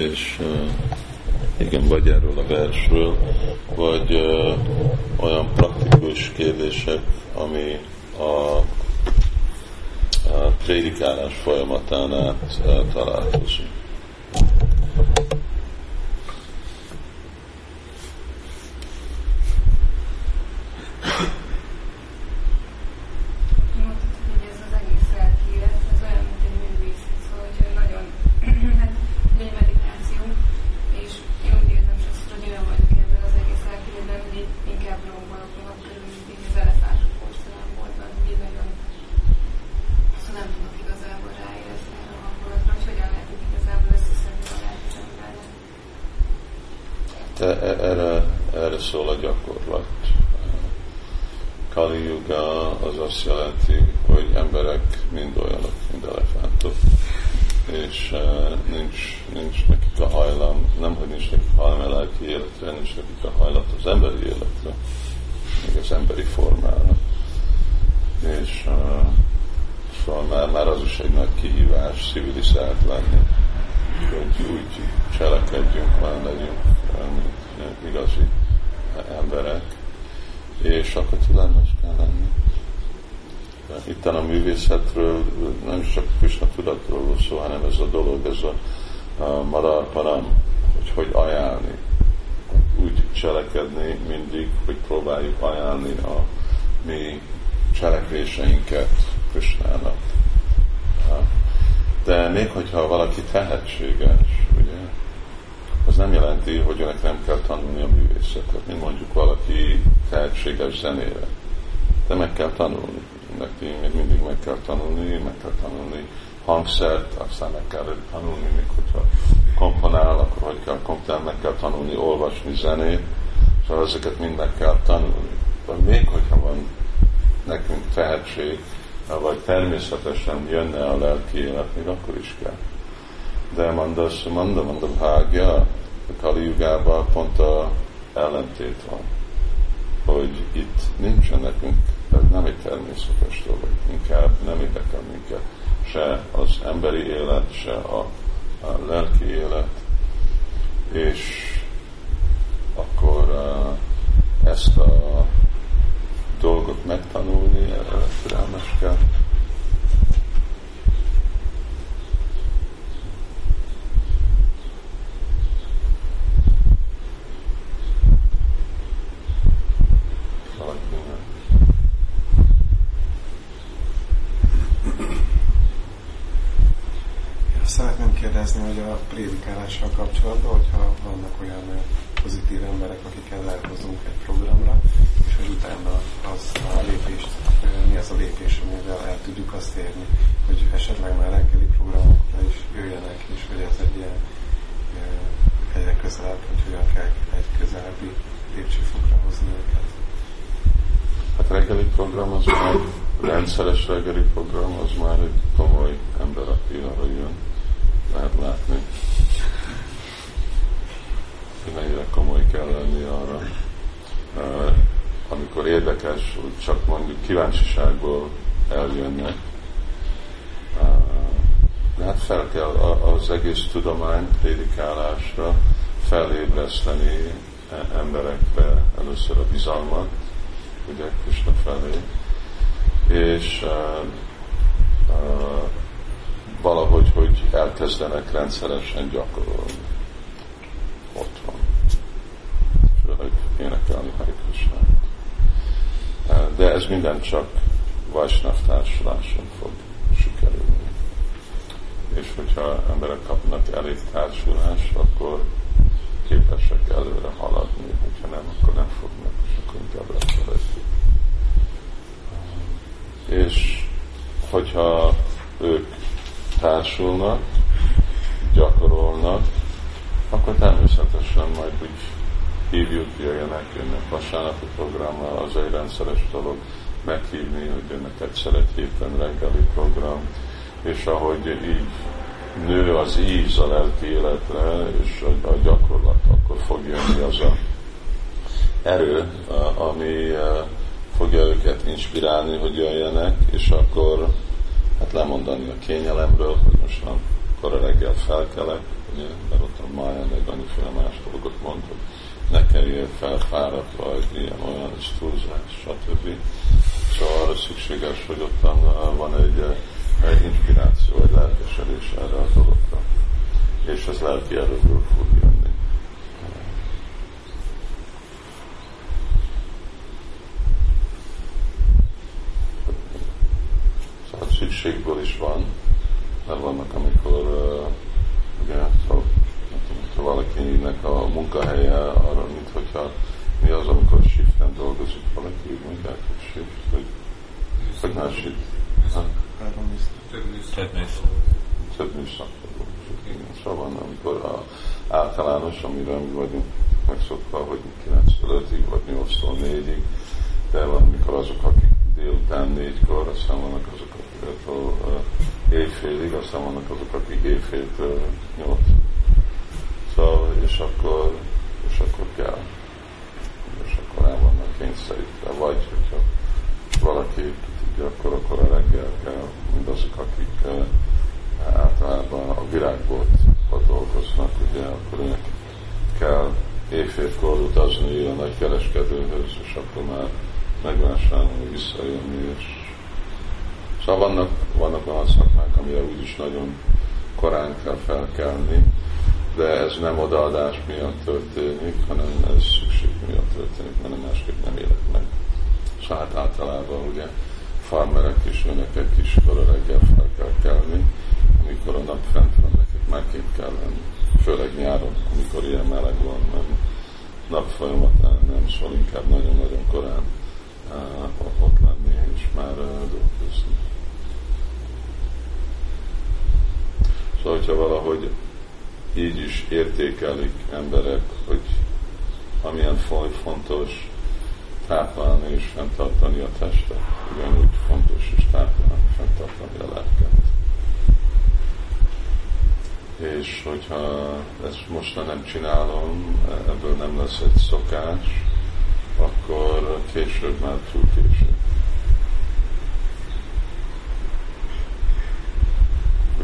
és igen, vagy erről a versről, vagy olyan praktikus kérdések, ami a, a prédikálás folyamatán át uh, erre, erre szól a gyakorlat. Kali Yuga az azt jelenti, hogy emberek mind olyanok, mint elefántok, és uh, nincs, nincs nekik a hajlam, nem, hogy nincs nekik a hajlam a lelki életre, nincs nekik a hajlat az emberi életre, még az emberi formára. És uh, szóval már, már az is egy nagy kihívás civilizált lenni, hogy úgy cselekedjünk, már legyünk igazi emberek, és akkor tudános kell lenni. Itt a művészetről nem csak Krishna tudatról van szó, hanem ez a dolog, ez a, a madar param, hogy hogy ajánlni. Úgy cselekedni mindig, hogy próbáljuk ajánlni a mi cselekvéseinket Krishnának. De még hogyha valaki tehetséges, ugye, az nem jelenti, hogy önnek nem kell tanulni a művészetet. Mint mondjuk valaki tehetséges zenére. De meg kell tanulni. Neki még mindig meg kell tanulni, meg kell tanulni hangszert, aztán meg kell tanulni, még hogyha komponál, akkor hogy kell komponálni, meg kell tanulni, olvasni zenét, szóval ezeket mind meg kell tanulni. De még hogyha van nekünk tehetség, vagy természetesen jönne a lelki élet, még akkor is kell. De mandas, manda, manda bhágya, a Kali pont a ellentét van, hogy itt nincsen nekünk, ez nem egy természetes dolog, inkább nem érdekel minket se az emberi élet, se a, a lelki élet, és akkor uh, ezt a dolgot megtanulni, erre türelmes kell. Kérdezni, hogy a prédikálással kapcsolatban, hogyha vannak olyan pozitív emberek, akikkel elhozunk egy programra, és hogy utána az a lépést, mi az a lépés, amivel el tudjuk azt érni, hogy esetleg már reggeli programokra is jöjjenek, és hogy ez egy ilyen egyre közelebb, hogy hogyan kell egy közelebbi lépcsőfokra hozni őket. Hát reggeli program az már rendszeres reggeli program, az már egy komoly ember, aki arra jön, lehet látni. Mennyire komoly kell lenni arra, amikor érdekes, hogy csak mondjuk kíváncsiságból eljönnek. De hát fel kell az egész tudomány prédikálásra felébreszteni e, emberekbe először a bizalmat, ugye Krishna felé, és valahogy, hogy elkezdenek rendszeresen gyakorolni. Ott van főleg énekelni Hari Krishnát. De ez minden csak Vajsnav társuláson fog sikerülni. És hogyha emberek kapnak elég társulást, akkor képesek előre haladni, hogyha nem, akkor nem fognak, és akkor inkább lefelejtik. És hogyha ők társulnak, gyakorolnak, akkor természetesen majd úgy hívjuk, jöjjenek, jönnek vasárnapi programmal, az egy rendszeres dolog meghívni, hogy jönnek egyszer egy héten reggeli program, és ahogy így nő az íz a lelki életre, és a, gyakorlat, akkor fog jönni az a erő, ami fogja őket inspirálni, hogy jöjjenek, és akkor hát lemondani a kényelemről, hogy most van akkor a reggel felkelek, ugye, mert ott a Mája meg annyiféle más dolgot mond, hogy ne kerüljél fel fáradt vagy, ilyen olyan, ez túlzás, stb. Szóval arra szükséges, hogy ott van egy, egy inspiráció, egy lelkesedés erre a dologra. És ez lelki erőből fog jönni. Szóval szükségből is van, mert vannak, amikor uh, ugye, ha valakinek a munkahelye arra, mint hogyha mi az, amikor shiften dolgozik valaki, úgy mondják, hogy shift, hogy, hogy más shift. Több műszakra dolgozik. Szóval van, amikor a, általános, amire mi vagyunk megszokva, hogy 9-5-ig vagy 8-tól 4-ig, de van, amikor azok, akik délután négykor, aztán vannak azok, akik uh, éjfélig, aztán vannak azok, akik éjféltől nyolc. Szóval, és akkor, és akkor kell. És akkor el vannak kényszerítve. Vagy, hogyha valaki tudja, akkor, akkor a reggel kell, mindazok, akik uh, általában a virágboltban dolgoznak, ugye, akkor őnek kell éjfélkor utazni a nagy kereskedőhöz, és akkor már megvásárolni, visszajönni, és Szóval vannak, vannak olyan szakmák, amire úgyis nagyon korán kell felkelni, de ez nem odaadás miatt történik, hanem ez szükség miatt történik, mert nem másképp nem élek meg. Szóval hát általában ugye farmerek is, önökek is kora reggel fel kell kelni, amikor a nap fent van, nekik másképp kell lenni. Főleg nyáron, amikor ilyen meleg van, mert nap folyamatán nem, szóval inkább nagyon-nagyon korán uh, ott lenni és már uh, dolgozni. Szóval, hogyha valahogy így is értékelik emberek, hogy amilyen fontos táplálni és fenntartani a testet, ugyanúgy fontos is táplálni, fenntartani a lelket. És hogyha ezt most nem csinálom, ebből nem lesz egy szokás, akkor később már túl késő.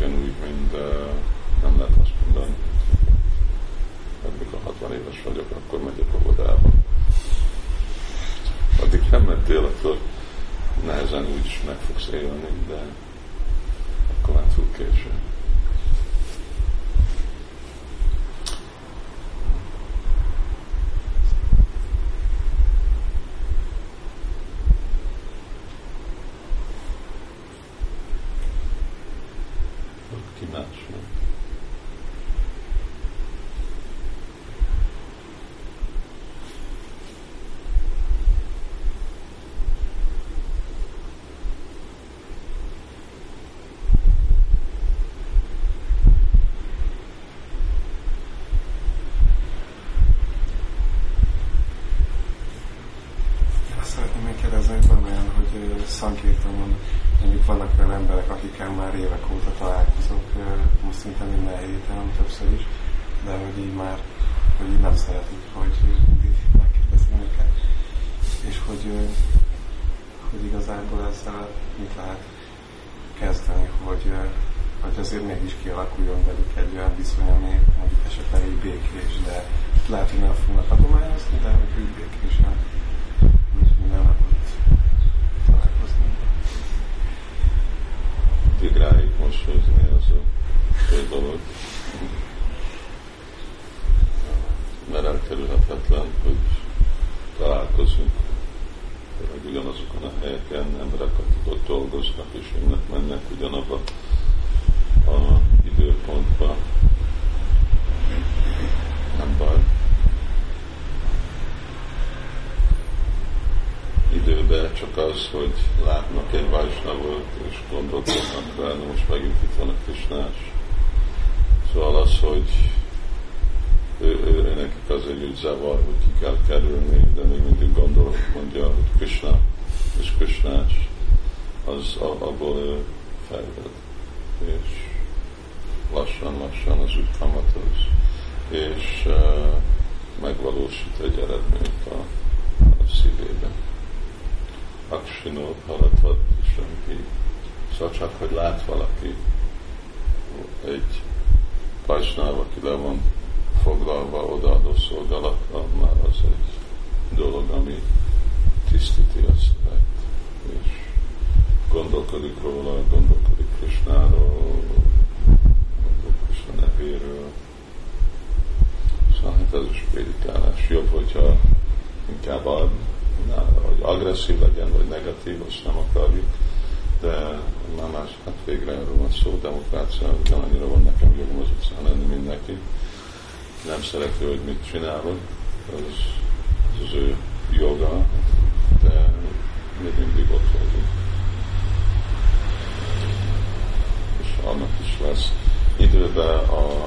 ugyanúgy, mint uh, nem lehet azt mondani, hogy mikor 60 éves vagyok, akkor megyek óvodába. Addig nem mentél, akkor nehezen úgy is meg fogsz élni, de akkor szankírtamon mondjuk vannak olyan emberek, akikkel már évek óta találkozok, most szinte minden héten, többször is, de hogy így már, hogy így nem szeretik, hogy mindig megkérdezni őket, és hogy, hogy igazából ezzel mit lehet kezdeni, hogy, hogy azért mégis kialakuljon velük egy olyan viszony, ami mondjuk esetleg egy békés, de lehet, hogy nem fognak adományozni, de hogy úgy békésen minden napot tudjuk rájuk mosolyogni, az egy dolog. Mert elkerülhetetlen, hogy találkozunk hogy ugyanazokon a helyeken emberek, akik ott dolgoznak és jönnek, mennek ugyanabba a időpontba. Nem baj. időben csak az, hogy látnak egy Vajsnavot, és gondolkodnak rá, de most megint itt van a Krisnás. Szóval az, hogy ő, ő, ő nekik az egy zavar, hogy ki kell kerülni, de még mindig gondol, mondja, hogy Krishna és Krisnás, az abból ő fejlőd. És lassan-lassan az úgy kamatoz, és uh, megvalósít egy eredményt a, a szívében. Aksinó Paratvat Sanki. Szóval csak, hogy lát valaki, egy Vajsnáv, aki le van foglalva odaadó szolgálatra, már az egy dolog, ami tisztíti a szövet, és gondolkodik róla, gondolkodik Krisnáról, Krishna nevéről. Szóval hát ez is prédikálás. Jobb, hogyha inkább ad, hogy agresszív legyen, vagy negatív, azt nem akarjuk, de már más, hát végre erről van szó, demokrácia, annyira van nekem jogom az utcán lenni, mindenki. Nem szereti, hogy mit csinálok, ez az ő joga, de még mindig ott vagyunk. És annak is lesz időben a,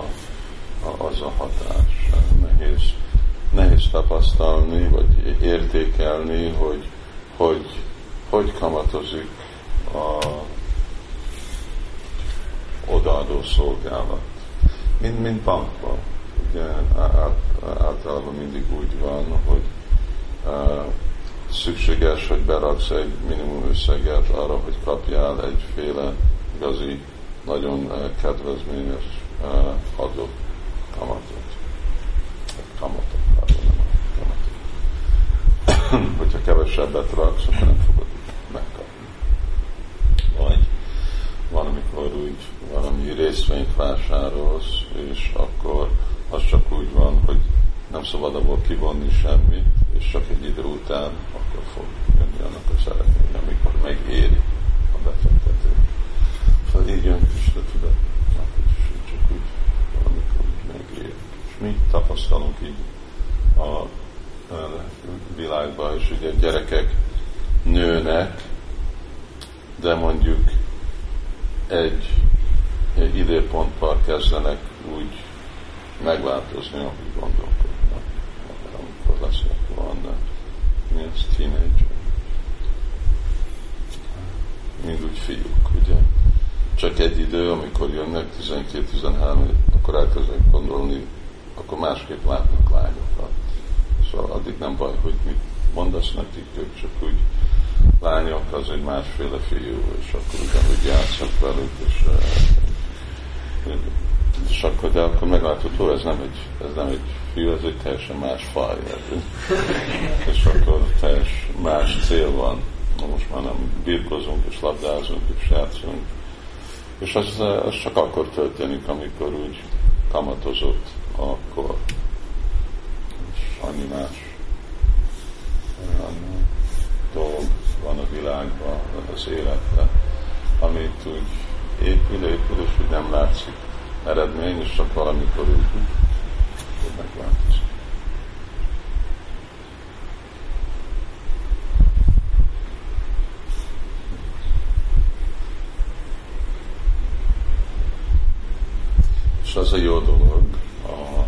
a, az a hatás. Nehéz, nehéz tapasztalni, vagy értékelni, hogy hogy, hogy kamatozik a odaadó szolgálat. Mint, mint bankban. Ugye át, általában mindig úgy van, hogy uh, szükséges, hogy beraksz egy minimum összeget arra, hogy kapjál egyféle igazi, nagyon uh, kedvezményes uh, adó kamatot. Kamatot. Hogyha kevesebbet raksz, akkor nem fogod megkapni. Vagy van, amikor úgy valami részvényt vásárolsz, és akkor az csak úgy van, hogy nem szabad abból kivonni semmit, és csak egy idő után akkor fog jönni annak az eredmény, amikor megéri a befektető. Szóval így jön Krishna tudat, is csak úgy valamikor úgy megéri. És mi tapasztalunk így a világban, és ugye gyerekek nőnek, de mondjuk egy, egy időpontban kezdenek úgy megváltozni, ahogy gondolkodnak. Amikor lesznek van, mi az teenager? Mind úgy fiúk, ugye? Csak egy idő, amikor jönnek 12-13, akkor elkezdenek gondolni, akkor másképp látnak lányokat. Szóval addig nem baj, hogy mit mondasz nekik, ők csak úgy lányok, az egy másféle fiú, és akkor ugyanúgy játszok velük, és, és akkor, de akkor meglátod, hogy ez nem egy, ez nem egy fiú, ez egy teljesen más faj. és akkor teljes más cél van. Most már nem birkozunk, és labdázunk, és játszunk. És az, az csak akkor történik, amikor úgy kamatozott, akkor és annyi más dolog van a világban, az életben, amit úgy épül, épül, és úgy nem látszik eredmény, és csak valamikor úgy, úgy megváltozik. És az a jó dolog, a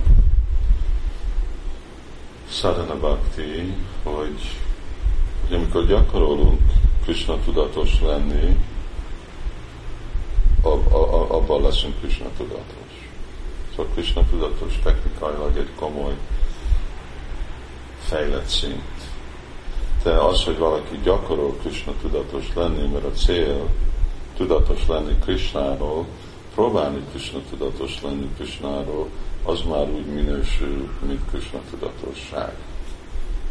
sadhana bhakti, hogy hogy amikor gyakorolunk Krishna tudatos lenni, ab, ab, abban leszünk Krishna tudatos. Szóval Krishna tudatos technikailag egy komoly fejlett szint. De az, hogy valaki gyakorol Krishna tudatos lenni, mert a cél tudatos lenni Krishnáról, próbálni Krishna tudatos lenni Krishnáról, az már úgy minősül, mint Krishna tudatosság,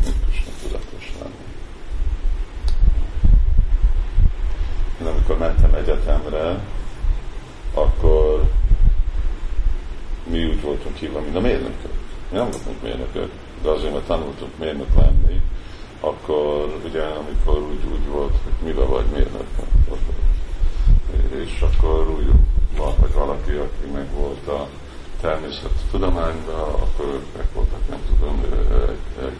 mint Krishna tudatos lenni. Én amikor mentem egyetemre, akkor mi úgy voltunk hívva, mint a mérnökök. Mi nem voltunk mérnökök, de azért, mert tanultunk mérnök lenni, akkor ugye amikor úgy, úgy volt, hogy mivel vagy mérnök, és akkor úgy van, hogy valaki, aki meg volt a természettudományban, akkor meg voltak, nem tudom, egy, egy,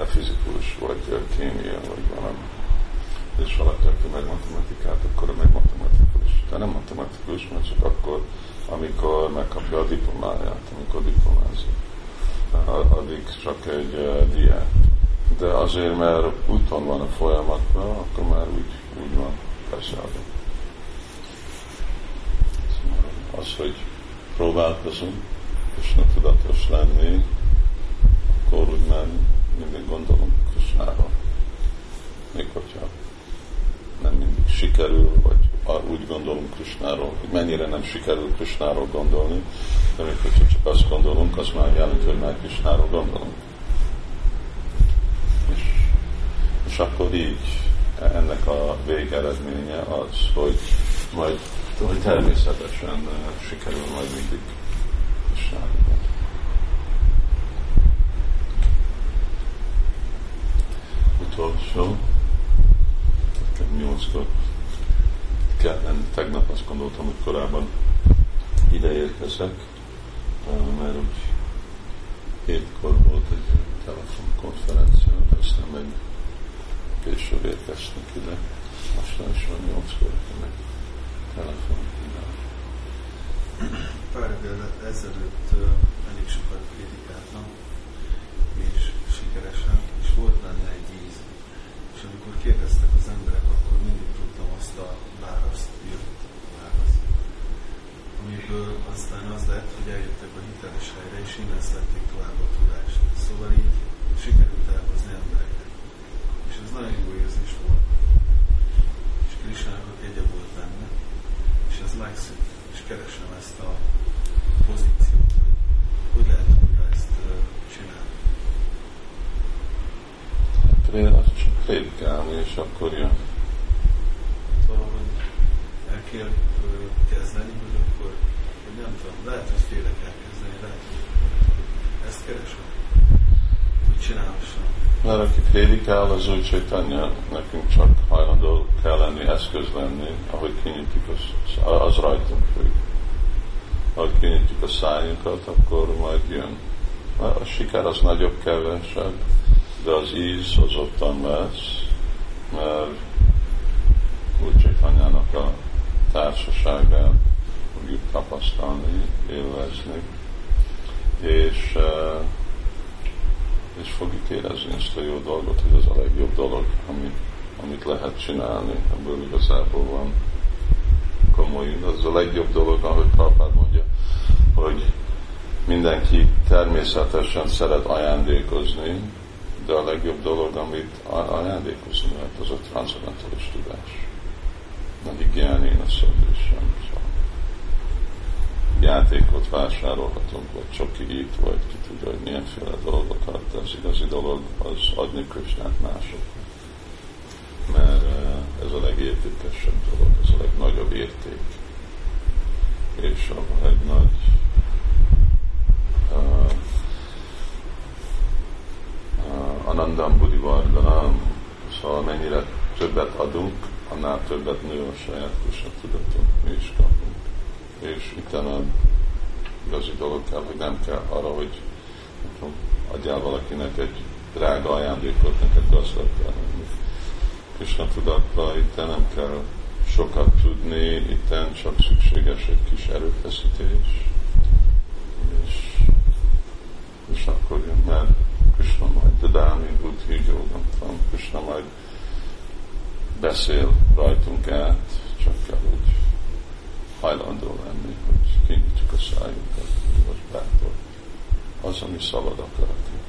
egy fizikus, vagy kémia, vagy valami és valaki, aki meg matematikát, akkor meg matematikus. De nem matematikus, mert csak akkor, amikor megkapja a diplomáját, amikor diplomázik. Addig csak egy uh. De azért, mert úton van a folyamatban, akkor már úgy, úgy van leszállva. Az, hogy próbálkozunk, nem tudatos lenni, akkor úgy már mindig gondolunk Kösnára. Még hogyha nem mindig sikerül, vagy úgy gondolunk Krisnáról, hogy mennyire nem sikerül Krisnáról gondolni, de még hogyha csak azt gondolunk, az már jelenti, hogy már Krisnáról gondolunk. És, és akkor így ennek a végeredménye az, hogy majd hogy természetesen sikerül majd mindig Krisnáról. Utolsó, nyolckor tegnap azt gondoltam, hogy korábban ide érkezek, mert úgy hétkor volt egy telefonkonferencia, aztán meg később érkeztünk ide, mostan is van nyolckor, telefon ide. Pár évvel ezelőtt elég sokat prédikáltam, és sikeresen, és volt benne egy íz. És amikor kérdeztek az emberek, akkor mindig tudtam azt a választ, jött a válasz. Amiből aztán az lett, hogy eljöttek a hiteles helyre, és innen szedték tovább a tudást. Szóval így sikerült elhozni embereket. És ez nagyon jó érzés volt. És Krisnának a kegye volt benne. És ez megszűnt. És keresem ezt a pozíciót, hogy hogy lehet újra ezt csinálni. Hát, csak prédikálni, és akkor jön. Valahogy el kell kezdeni, hogy akkor, hogy nem tudom, lehet, hogy félek elkezdeni, lehet, hogy ezt keresem, hogy csinálhassam. Mert aki prédikál, az úgy Chaitanya, nekünk csak hajlandó kell lenni, eszköz lenni, ahogy kinyitjuk, az, az rajtunk függ. Ahogy kinyitjuk a szájunkat, akkor majd jön. A siker az nagyobb, kevesebb, de az íz az ottan lesz, mert úgy Chaitanyának a társaságát fogjuk tapasztalni, élvezni, és, eh, és fogjuk érezni ezt a jó dolgot, hogy ez a legjobb dolog, amit, amit lehet csinálni, ebből igazából van komoly, az a legjobb dolog, ahogy Prabhupád mondja, hogy mindenki természetesen szeret ajándékozni, de a legjobb dolog, amit ajándékozni lehet, az a transzendentális tudás. Nagy igényén a szolgálásom. Szóval játékot vásárolhatunk, vagy csokit, vagy ki tudja, hogy milyenféle dolgokat, de az igazi dolog az adni Krisnát másoknak. Mert eh, ez a legértékesebb dolog, ez a legnagyobb érték. És abban egy nagy uh, uh, Anandam szóval mennyire többet adunk, annál többet nő a saját tudatunk, kapunk. És itt a igazi dolog kell, hogy nem kell arra, hogy adjál valakinek egy drága ajándékot, neked gazdag kell lenni. Krishna tudatban itt nem kell sokat tudni, itt csak szükséges egy kis erőfeszítés, és, és akkor jön, mert Krishna majd, Dadámi, Buddhi, Jogam, Krishna majd beszél rajtunk át, csak kell úgy hajlandó lenni, hogy kinyitjuk a szájunkat, most bátor. Az, ami szabad akaratunk.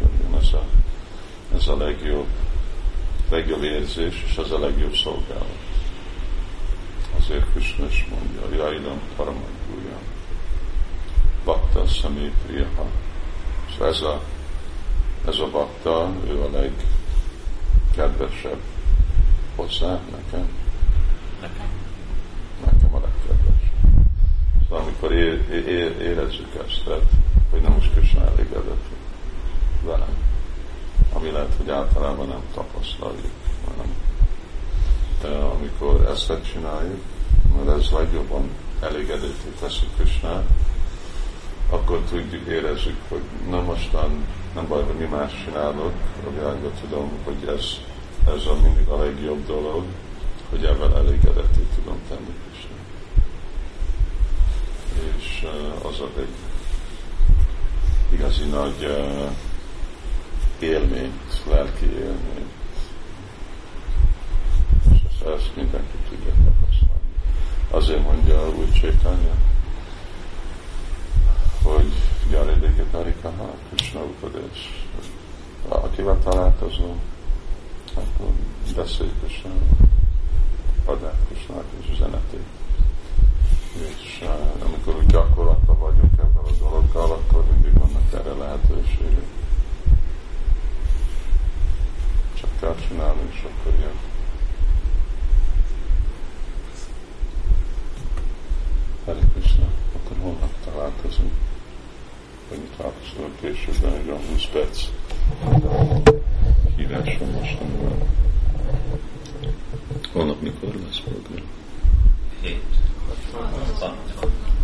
Jön ez a, ez a legjobb, legjobb érzés, és ez a legjobb szolgálat. Azért Krishna is mondja, Jailam Paramagújam, Bakta Samé Priyaha. És ez a, ez a bakta, ő a leg, legkedvesebb hozzá nekem? Nekem. Amikor é, é, érezzük ezt, tehát, hogy nem most Krishna elégedett velem, ami lehet, hogy általában nem tapasztaljuk, hanem de amikor ezt csináljuk, mert ez legjobban elégedetté teszi Krishnát, akkor tudjuk, érezzük, hogy na mostan nem baj, hogy mi más csinálok, a világban tudom, hogy ez, ez a mindig a legjobb dolog, hogy ebben elégedetté tudom tenni Krishna. És az a egy igazi nagy élményt, lelki élményt. És ezt, ezt mindenki tudja tapasztalni. Azért mondja úgy Csétanya, hogy Gyaredéke Tarikaha, Krishna Upadés. Akivel találkozol, akkor beszélj Krishna. adják Krisnának az üzenetét. És uh, amikor gyakorlatban vagyunk ebben a dologgal, akkor mindig vannak erre lehetőségek. Csak kell csinálni, és akkor jön. Hare Krishna, akkor holnap találkozunk. Mi találkozunk későbben, egy olyan 20 perc hírásom most, amivel holnap mikor lesz program? 嗯好。